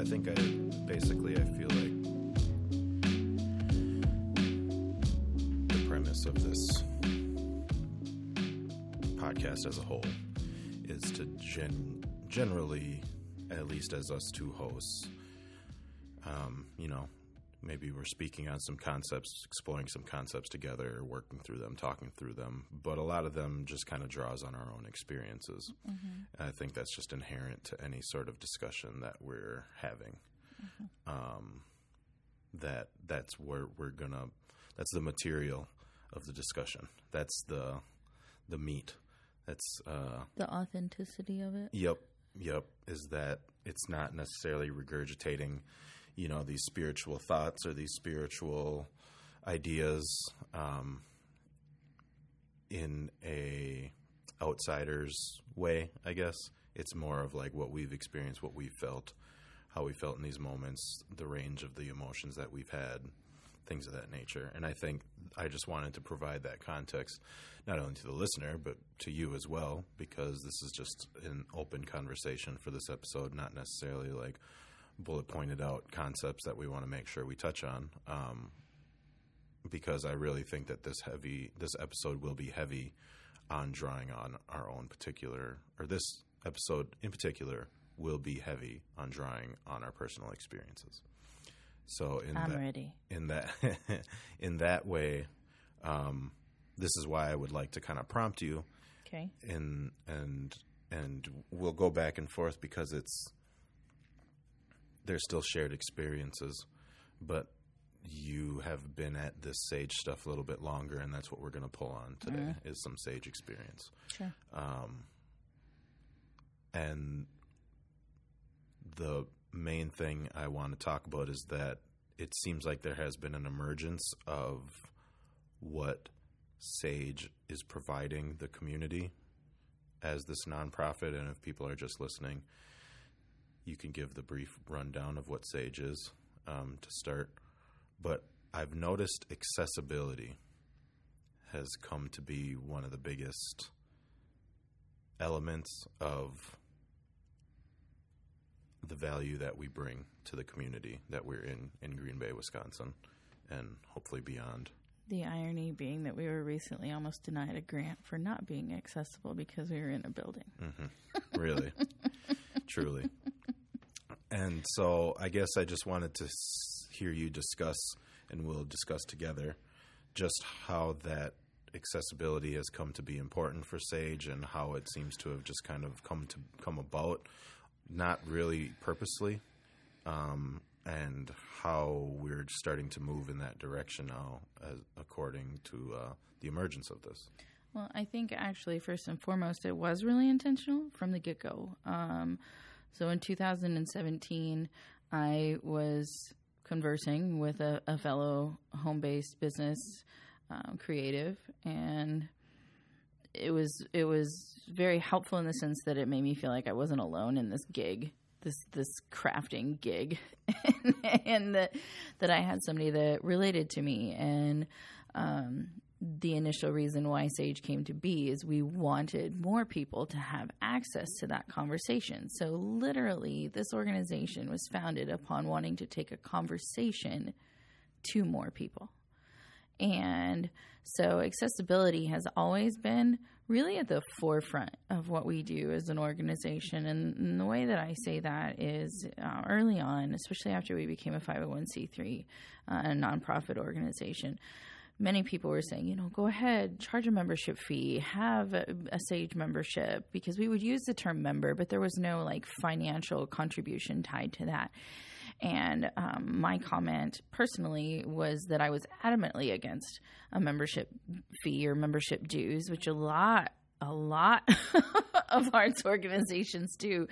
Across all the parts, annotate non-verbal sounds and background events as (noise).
I think I basically I feel like the premise of this podcast as a whole is to gen- generally, at least as us two hosts, um, you know, maybe we're speaking on some concepts, exploring some concepts together, working through them, talking through them. But a lot of them just kind of draws on our own experiences. Mm-hmm. I think that's just inherent to any sort of discussion that we're having. Mm-hmm. Um, that that's where we're gonna. That's the material of the discussion. That's the the meat. That's uh, the authenticity of it. Yep, yep. Is that it's not necessarily regurgitating you know these spiritual thoughts or these spiritual ideas um, in a outsider's way. I guess it's more of like what we've experienced, what we felt, how we felt in these moments, the range of the emotions that we've had, things of that nature. And I think I just wanted to provide that context, not only to the listener, but to you as well, because this is just an open conversation for this episode, not necessarily like, bullet pointed out concepts that we want to make sure we touch on. Um, because I really think that this heavy this episode will be heavy on drawing on our own particular or this episode in particular will be heavy on drawing on our personal experiences. So in I'm that, ready. In that (laughs) in that way, um, this is why I would like to kind of prompt you. Okay. In and and we'll go back and forth because it's there's still shared experiences, but you have been at this sage stuff a little bit longer, and that's what we're going to pull on today mm-hmm. is some sage experience. Sure. Um, and the main thing I want to talk about is that it seems like there has been an emergence of what Sage is providing the community as this nonprofit, and if people are just listening, you can give the brief rundown of what Sage is um, to start. But I've noticed accessibility has come to be one of the biggest elements of the value that we bring to the community that we're in in Green Bay, Wisconsin, and hopefully beyond. The irony being that we were recently almost denied a grant for not being accessible because we were in a building. Mm-hmm. Really, (laughs) truly. And so I guess I just wanted to hear you discuss, and we'll discuss together, just how that accessibility has come to be important for Sage and how it seems to have just kind of come to come about, not really purposely, um, and how we're starting to move in that direction now, as, according to uh, the emergence of this. Well, I think actually, first and foremost, it was really intentional from the get go. Um, so in 2017, I was conversing with a, a fellow home based business um, creative, and it was it was very helpful in the sense that it made me feel like I wasn't alone in this gig, this this crafting gig, (laughs) and, that that I had somebody that related to me and. Um, the initial reason why Sage came to be is we wanted more people to have access to that conversation. So, literally, this organization was founded upon wanting to take a conversation to more people. And so, accessibility has always been really at the forefront of what we do as an organization. And, the way that I say that is uh, early on, especially after we became a 501c3, uh, a nonprofit organization many people were saying, you know, go ahead, charge a membership fee, have a, a, Sage membership, because we would use the term member, but there was no like financial contribution tied to that. And um, my comment personally was that I was adamantly against a membership fee or membership dues, which a lot a lot (laughs) of arts organizations do.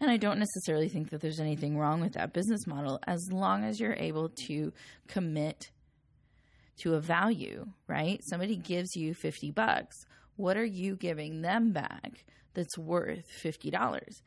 And I don't necessarily think that there's anything wrong with that business model as long as you're able to commit to a value, right? Somebody gives you 50 bucks. What are you giving them back that's worth $50?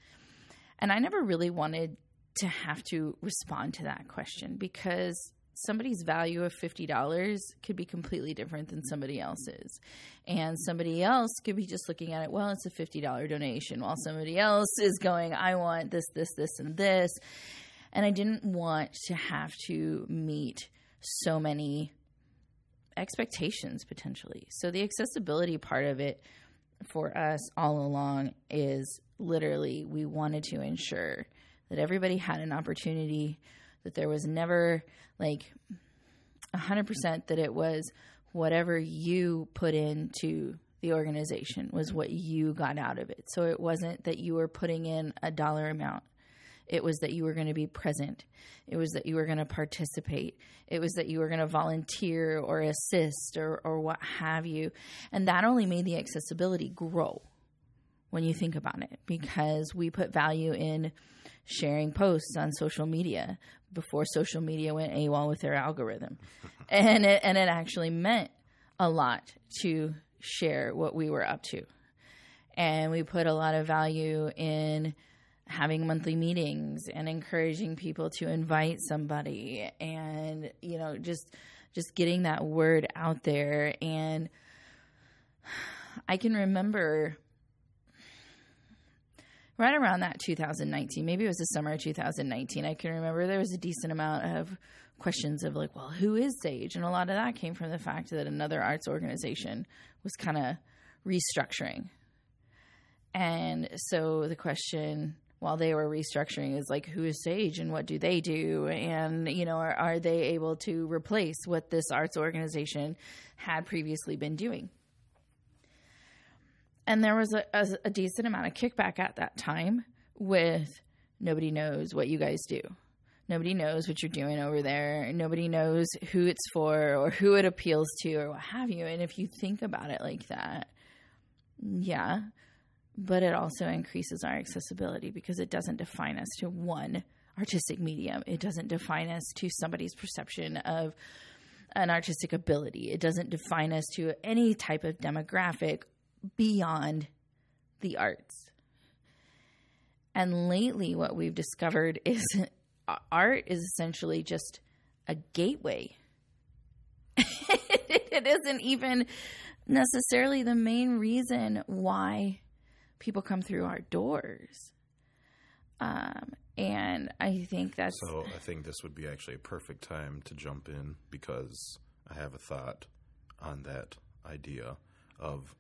And I never really wanted to have to respond to that question because somebody's value of $50 could be completely different than somebody else's. And somebody else could be just looking at it, well, it's a $50 donation, while somebody else is going, I want this, this, this, and this. And I didn't want to have to meet so many expectations potentially. So the accessibility part of it for us all along is literally we wanted to ensure that everybody had an opportunity, that there was never like 100% that it was whatever you put into the organization was what you got out of it. So it wasn't that you were putting in a dollar amount. It was that you were going to be present. It was that you were going to participate. It was that you were going to volunteer or assist or, or what have you. And that only made the accessibility grow when you think about it because we put value in sharing posts on social media before social media went AWOL with their algorithm. (laughs) and it, and it actually meant a lot to share what we were up to. And we put a lot of value in having monthly meetings and encouraging people to invite somebody and you know just just getting that word out there. And I can remember right around that 2019 maybe it was the summer of 2019 I can remember there was a decent amount of questions of like well who is sage? And a lot of that came from the fact that another arts organization was kind of restructuring. And so the question while they were restructuring is like who is sage and what do they do? And you know are, are they able to replace what this arts organization had previously been doing? And there was a, a, a decent amount of kickback at that time with nobody knows what you guys do. Nobody knows what you're doing over there. Nobody knows who it's for or who it appeals to or what have you. And if you think about it like that yeah but it also increases our accessibility because it doesn't define us to one artistic medium. It doesn't define us to somebody's perception of an artistic ability. It doesn't define us to any type of demographic beyond the arts. And lately, what we've discovered (laughs) is art is essentially just a gateway. (laughs) it isn't even necessarily the main reason why people come through our doors. Um, and I think that's so. I think this would be actually a perfect time to jump in because I have a thought on that idea of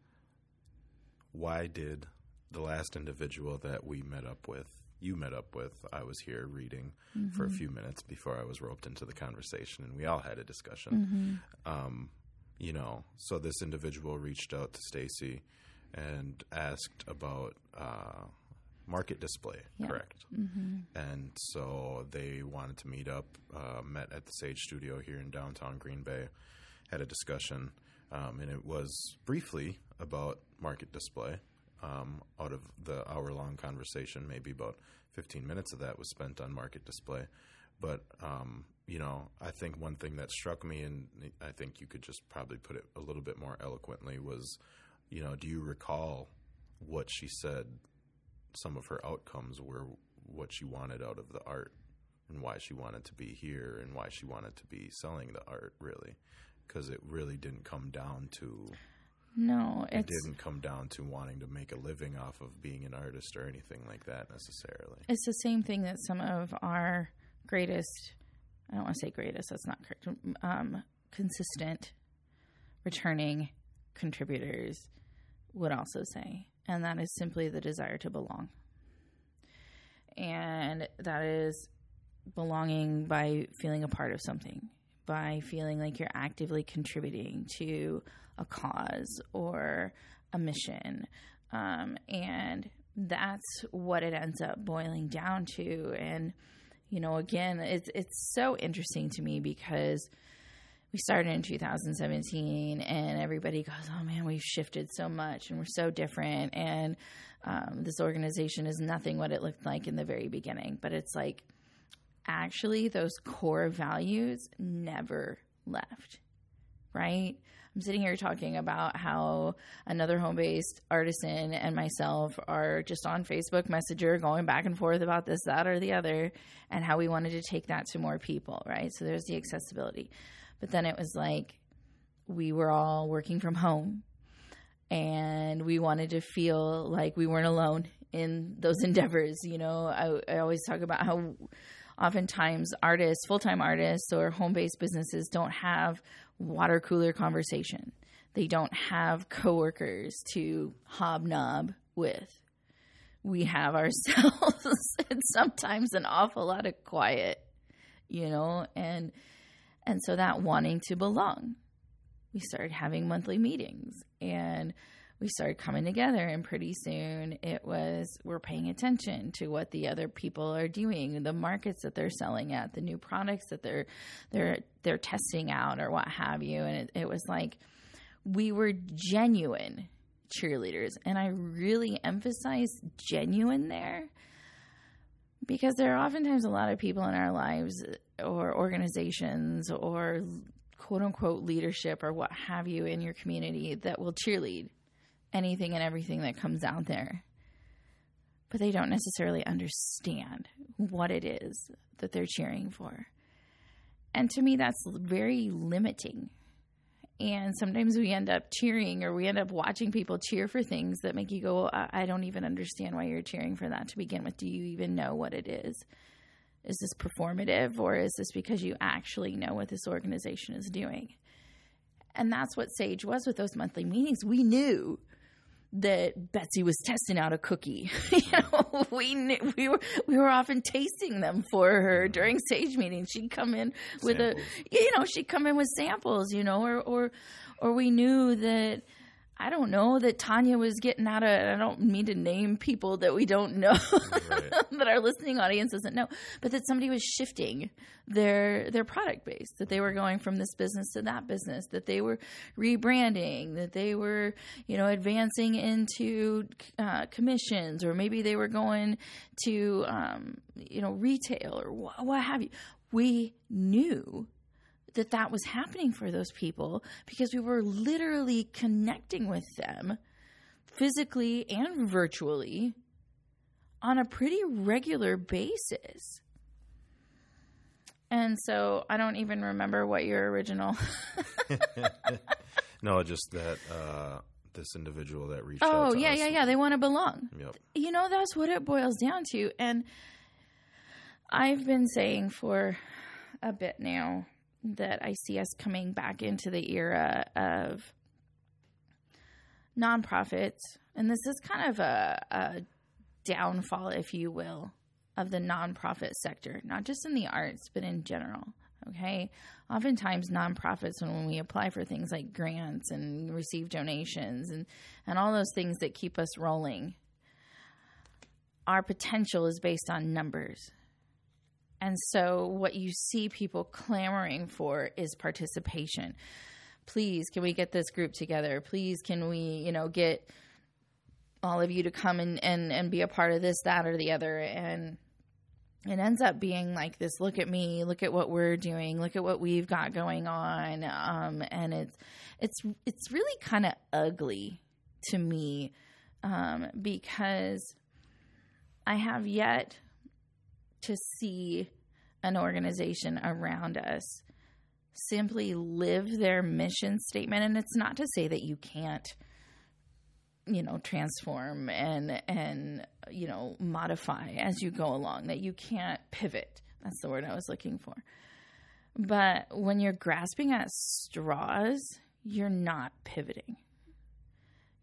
why did the last individual that we met up with, you met up with, I was here reading mm-hmm. for a few minutes before I was roped into the conversation, and we all had a discussion. Mm-hmm. Um, you know, so this individual reached out to Stacey and asked about uh, market display, yeah. correct? Mm-hmm. And so they wanted to meet up, uh, met at the Sage Studio here in downtown Green Bay, had a discussion, um, and it was briefly about market display. Um, out of the hour long conversation, maybe about 15 minutes of that was spent on market display. But, um, you know, I think one thing that struck me, and I think you could just probably put it a little bit more eloquently, was you know, do you recall what she said? Some of her outcomes were what she wanted out of the art and why she wanted to be here and why she wanted to be selling the art, really, because it really didn't come down to. No, it didn't come down to wanting to make a living off of being an artist or anything like that necessarily. It's the same thing that some of our greatest, I don't want to say greatest, that's not correct, um, consistent returning contributors would also say, and that is simply the desire to belong. And that is belonging by feeling a part of something, by feeling like you're actively contributing to a cause or a mission. Um, and that's what it ends up boiling down to. And, you know, again, it's, it's so interesting to me because we started in 2017 and everybody goes oh man we've shifted so much and we're so different. And um, this organization is nothing what it looked like in the very beginning but it's like actually those core values never left right? I'm sitting here talking about how another home-based artisan and myself are just on facebook messenger going back and forth about this that or the other and how we wanted to take that to more people right? So there's the accessibility but then it was like we were all working from home and we wanted to feel like we weren't alone in those (laughs) endeavors. You know, I, I always talk about how oftentimes artists, full time artists, or home based businesses don't have water cooler conversation. They don't have coworkers to hobnob with. We have (laughs) ourselves and sometimes an awful lot of quiet, you know, and and so that wanting to belong. We started having monthly meetings and we started coming together and pretty soon it was we're paying attention to what the other people are doing the markets that they're selling at the new products that they're they're they're testing out or what have you and it, it was like we were genuine cheerleaders and i really emphasize genuine there because there are oftentimes a lot of people in our lives or organizations or quote unquote leadership or what have you in your community that will cheerlead anything and everything that comes out there. But they don't necessarily understand what it is that they're cheering for. And to me, that's very limiting. And sometimes we end up cheering or we end up watching people cheer for things that make you go, I don't even understand why you're cheering for that to begin with. Do you even know what it is? Is this performative or is this because you actually know what this organization is doing? And that's what Sage was with those monthly meetings. We knew that Betsy was testing out a cookie. (laughs) you know, we knew, we were we were often tasting them for her mm-hmm. during sage meetings. She'd come in with samples. a you know she'd come in with samples, you know, or or or we knew that I don't know that Tanya was getting out of. I don't mean to name people that we don't know right. (laughs) that our listening audience doesn't know, but that somebody was shifting their their product base. That they were going from this business to that business. That they were rebranding. That they were you know advancing into uh, commissions, or maybe they were going to um, you know retail or wh- what have you. We knew that that was happening for those people because we were literally connecting with them physically and virtually on a pretty regular basis. And so I don't even remember what your original. (laughs) no, just that uh, this individual that reached out. oh, yeah, yeah, yeah. They want to belong. Yep. You know, that's what it boils down to. And I've been saying for a bit now that I see us coming back into the era of nonprofits. And this is kind of a, a downfall, if you will, of the nonprofit sector, not just in the arts, but in general. Okay. Oftentimes, nonprofits, when, we apply for things like grants and receive donations and, and all those things that keep us rolling, our potential is based on numbers. And so, what you see people clamoring for is participation. Please, can we get this group together? Please, can we, you know, get all of you to come and, and, and be a part of this, that, or the other? And it ends up being like this look at me, look at what we're doing, look at what we've got going on. Um, and it's, it's, it's really kind of ugly to me um, because I have yet to see an organization around us simply live their mission statement. And it's not to say that you can't you know transform and and you know modify as you go along that you can't pivot. That's the word i was looking for. But when you're grasping at straws you're not pivoting.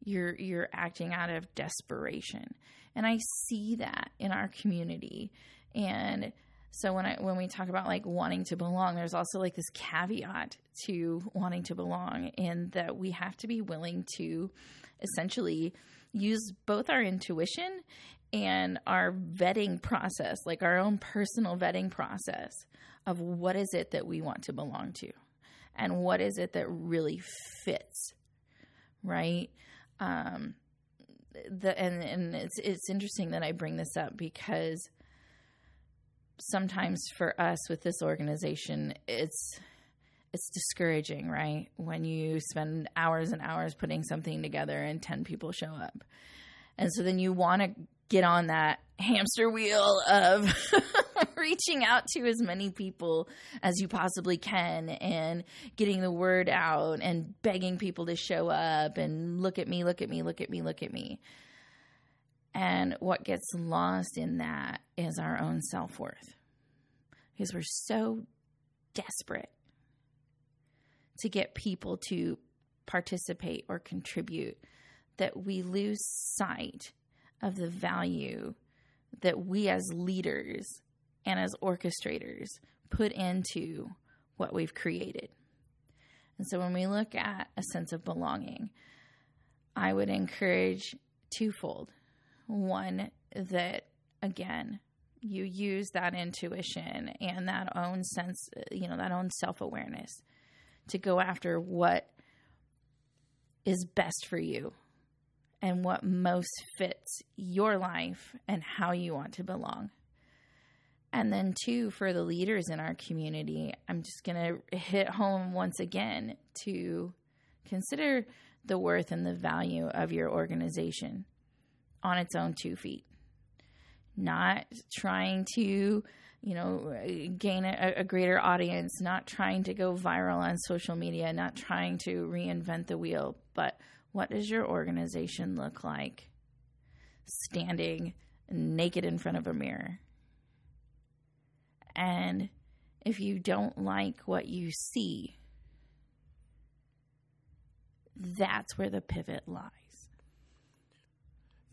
You're you're acting out of desperation. And i see that in our community and so when I when we talk about like wanting to belong, there's also like this caveat to wanting to belong in that we have to be willing to essentially use both our intuition and our vetting process, like our own personal vetting process of what is it that we want to belong to and what is it that really fits, right? Um, the and and it's it's interesting that I bring this up because sometimes for us with this organization, it's it's discouraging, right? When you spend hours and hours putting something together and 10 people show up. And so then you want to get on that hamster wheel of (laughs) reaching out to as many people as you possibly can and getting the word out and begging people to show up and look at me, look at me, look at me, look at me. And what gets lost in that is our own self worth. because we're so desperate to get people to participate or contribute that we lose sight of the value that we as leaders and as orchestrators put into what we've created. And so when we look at a sense of belonging, I would encourage twofold. One, that again, you use that intuition and that own sense, you know, that own self awareness to go after what is best for you and what most fits your life and how you want to belong. And then, two, for the leaders in our community, I'm just going to hit home once again to consider the worth and the value of your organization on its own two feet. Not trying to, you know, gain a, a greater audience, not trying to go viral on social media, not trying to reinvent the wheel, but what does your organization look like standing naked in front of a mirror? And if you don't like what you see, that's where the pivot lies.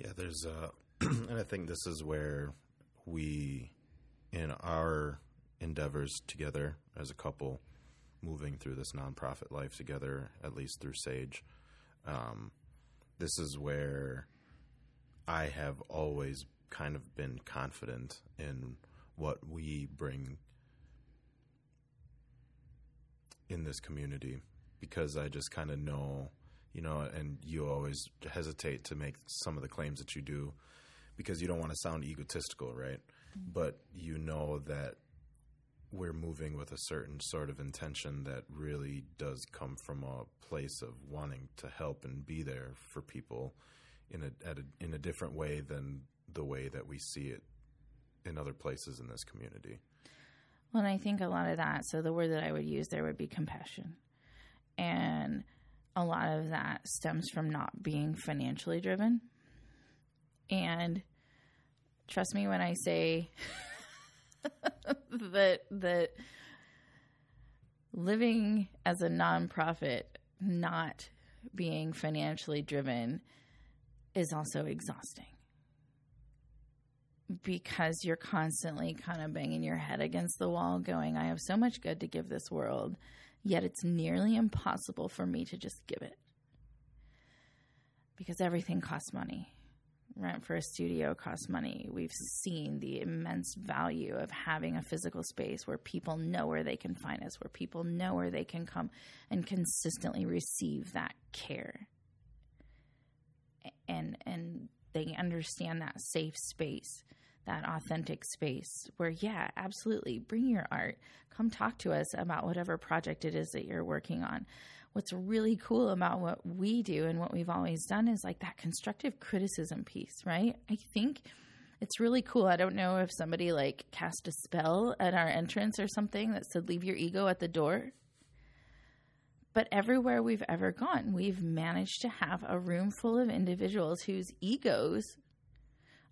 Yeah, there's uh (clears throat) and I think this is where we in our endeavors together as a couple moving through this nonprofit life together, at least through Sage, um, this is where I have always kind of been confident in what we bring in this community because I just kind of know, you know, and you always hesitate to make some of the claims that you do because you don't want to sound egotistical, right? Mm-hmm. But you know that we're moving with a certain sort of intention that really does come from a place of wanting to help and be there for people in a, a in a different way than the way that we see it in other places in this community. Well, and I think a lot of that, so the word that I would use there would be compassion. And a lot of that stems from not being financially driven. And trust me when I say (laughs) that that living as a nonprofit, not being financially driven, is also exhausting because you're constantly kind of banging your head against the wall, going, I have so much good to give this world, yet it's nearly impossible for me to just give it. Because everything costs money. Rent for a studio costs money. We've seen the immense value of having a physical space where people know where they can find us, where people know where they can come and consistently receive that care. And and they understand that safe space that authentic space where, yeah, absolutely, bring your art. Come talk to us about whatever project it is that you're working on. What's really cool about what we do and what we've always done is like that constructive criticism piece, right? I think it's really cool. I don't know if somebody like cast a spell at our entrance or something that said, leave your ego at the door. But everywhere we've ever gone, we've managed to have a room full of individuals whose egos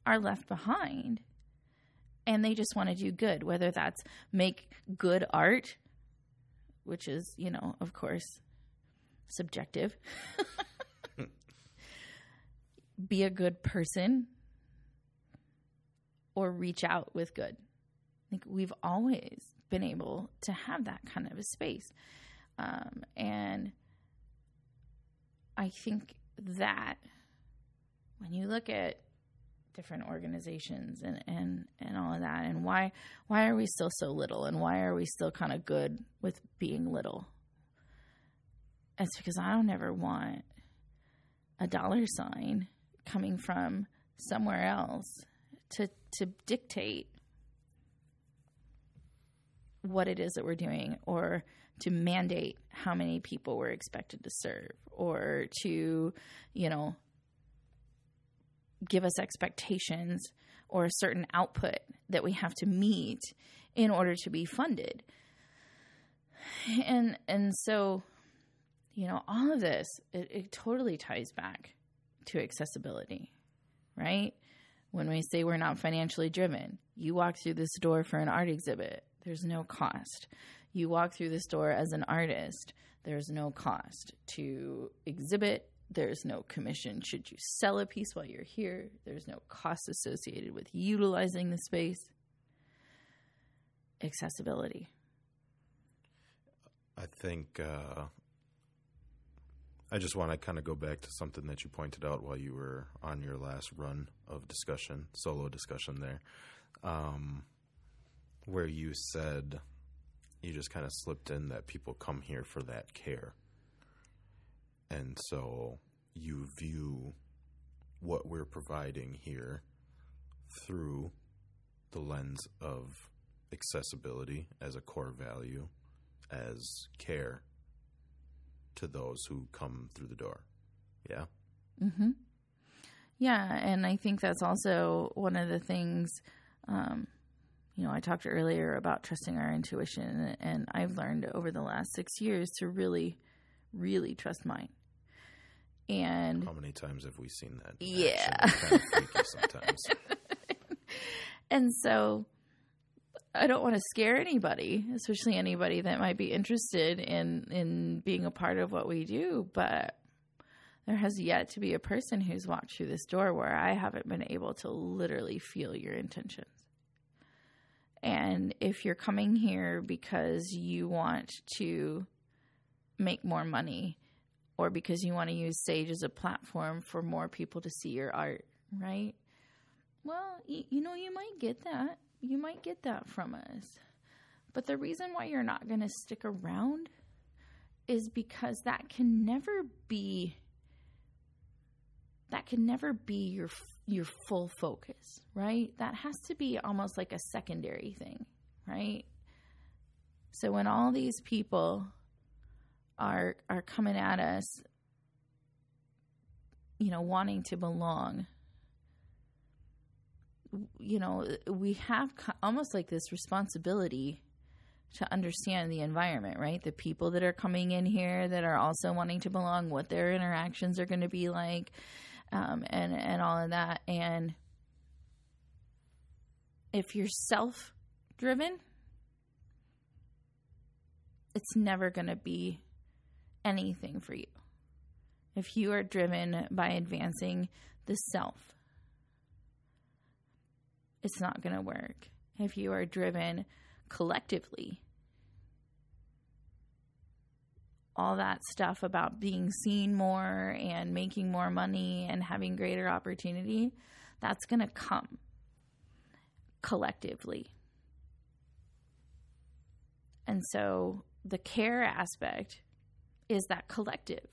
are left behind and they just want to do good, whether that's make good art, which is, you know, of course, subjective, (laughs) be a good person, or reach out with good. Like we've always been able to have that kind of a space. Um, and I think that when you look at different organizations and, and, and all of that. And why why are we still so little? And why are we still kind of good with being little? It's because i don't ever want a dollar sign coming from somewhere else to to dictate what it is that we're doing or to mandate how many people we're expected to serve or to you know give us expectations or a certain output that we have to meet in order to be funded. And and so, you know, all of this it, it totally ties back to accessibility, right? When we say we're not financially driven, you walk through this door for an art exhibit. there's no cost. You walk through this door as an artist, there's no cost to exhibit. There's no commission should you sell a piece while you're here. There's no cost associated with utilizing the space. Accessibility. I think uh, I just want to kind of go back to something that you pointed out while you were on your last run of discussion, solo discussion there, um, where you said you just kind of slipped in that people come here for that care. And so you view what we're providing here through the lens of accessibility as a core value, as care to those who come through the door. Yeah. Mm-hmm. Yeah, and I think that's also one of the things. Um, you know, I talked earlier about trusting our intuition, and I've learned over the last six years to really, really trust mine. And how many times have we seen that? Yeah. Kind of sometimes. (laughs) and so I don't want to scare anybody, especially anybody that might be interested in in being a part of what we do, but there has yet to be a person who's walked through this door where I haven't been able to literally feel your intentions. And if you're coming here because you want to make more money or because you want to use Sage as a platform for more people to see your art, right? Well, you, know, you might get that you might get that from us. But the reason why you're not going to stick around is because that can never be that can never be your your full focus, right? That has to be almost like a secondary thing, right? So when all these people are are coming at us you know wanting to belong you know, we have almost like this responsibility to understand the environment, right? The people that are coming in here that are also wanting to belong, what their interactions are going to be like, um, and and all of that. And if you're self driven, it's never going to be anything for you. If you are driven by advancing the self, it's not going to work. If you are driven collectively, all that stuff about being seen more and making more money and having greater opportunity, that's going to come collectively. And so the care aspect is that collective,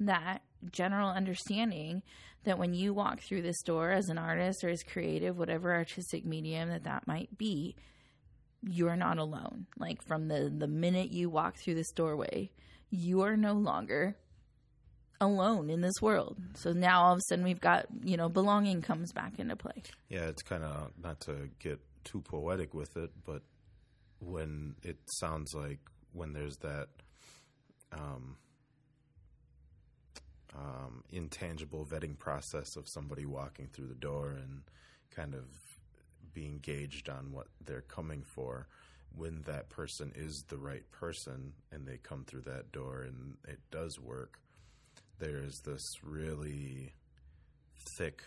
that general understanding that when you walk through this door as an artist or as creative, whatever artistic medium that that might be, you're not alone. Like from the the minute you walk through this doorway, you are no longer alone in this world. So now all of a sudden we've got, you know, belonging comes back into play. Yeah, it's kind of not to get too poetic with it, but when it sounds like when there's that um, um, intangible vetting process of somebody walking through the door and kind of being gauged on what they're coming for when that person is the right person and they come through that door and it does work there's this really thick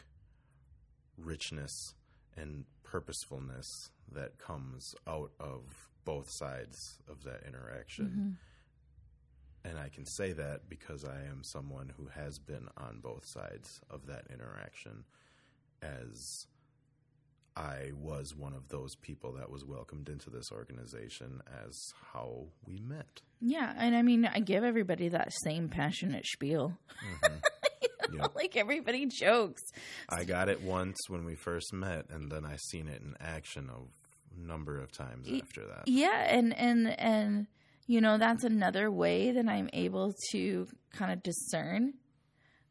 richness and purposefulness that comes out of both sides of that interaction. Mm-hmm and I can say that because I am someone who has been on both sides of that interaction as I was one of those people that was welcomed into this organization as how we met. Yeah, and I mean, I give everybody that same passionate spiel. Mm-hmm. (laughs) you know, yep. Like everybody jokes. I got it once when we first met, and then I seen it in action a number of times after that. Yeah, and and and you know, that's another way that I'm able to kind of discern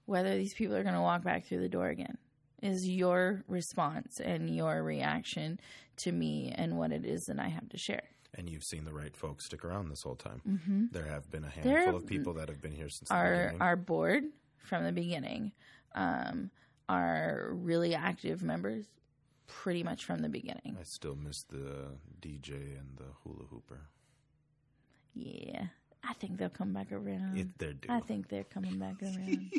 whether these people are going to walk back through the door again. Is your response and your reaction to me and what it is that I have to share. And you've seen the right folks stick around this whole time. Mm-hmm. There have been a handful there, of people that have been here since our our board from the beginning. Um, are really active members pretty much from the beginning. I still miss the DJ and the hula hooper. Think they'll come back around. It, they're due. I think they're coming back (laughs) around.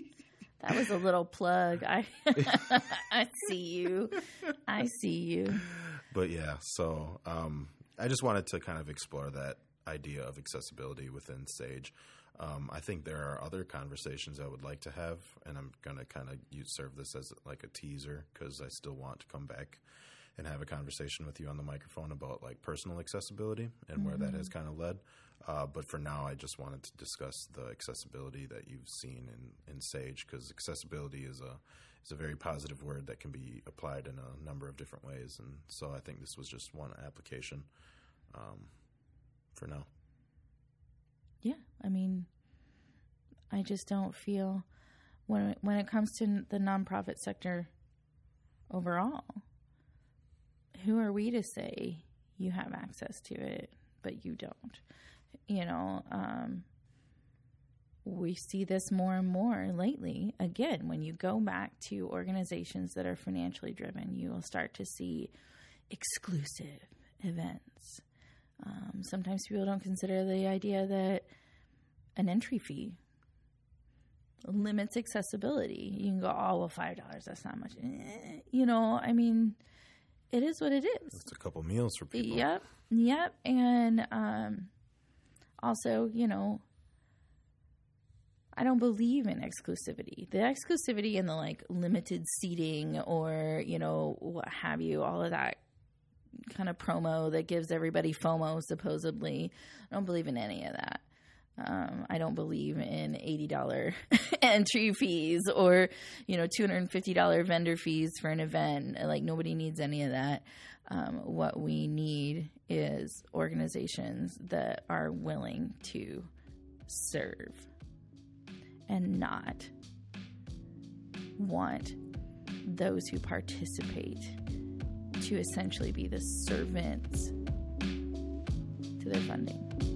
that was a little plug. I (laughs) I see you. I see you. but yeah, so um, I just wanted to kind of explore that idea of accessibility within Sage. Um, I think there are other conversations I would like to have, and I'm going to kind of use serve this as like a teaser because I still want to come back and have a conversation with you on the microphone about like personal accessibility and where that has kind of led. Uh, but for now, I just wanted to discuss the accessibility that you've seen in, in Sage because accessibility is a is a very positive word that can be applied in a number of different ways, and so I think this was just one application um, for now. Yeah, I mean, I just don't feel when when it comes to the nonprofit sector overall, who are we to say you have access to it but you don't? You know, um, we see this more and more lately. Again, when you go back to organizations that are financially driven, you will start to see exclusive events. Um, sometimes people don't consider the idea that an entry fee limits accessibility. You can go, oh, well, $5, that's not much. Eh, You know, I mean, it is what it is. It's a couple meals for people. Yep, yep, and um, also, you know, I don't believe in exclusivity. The exclusivity and the like limited seating or you know what have you, all of that kind of promo that gives everybody FOMO supposedly. I don't believe in any of that. Um, I don't believe in eighty dollar (laughs) entry fees or you know two hundred and fifty dollar vendor fees for an event. Like nobody needs any of that. Um, what we need is organizations that are willing to serve and not want those who participate to essentially be the servants to their funding.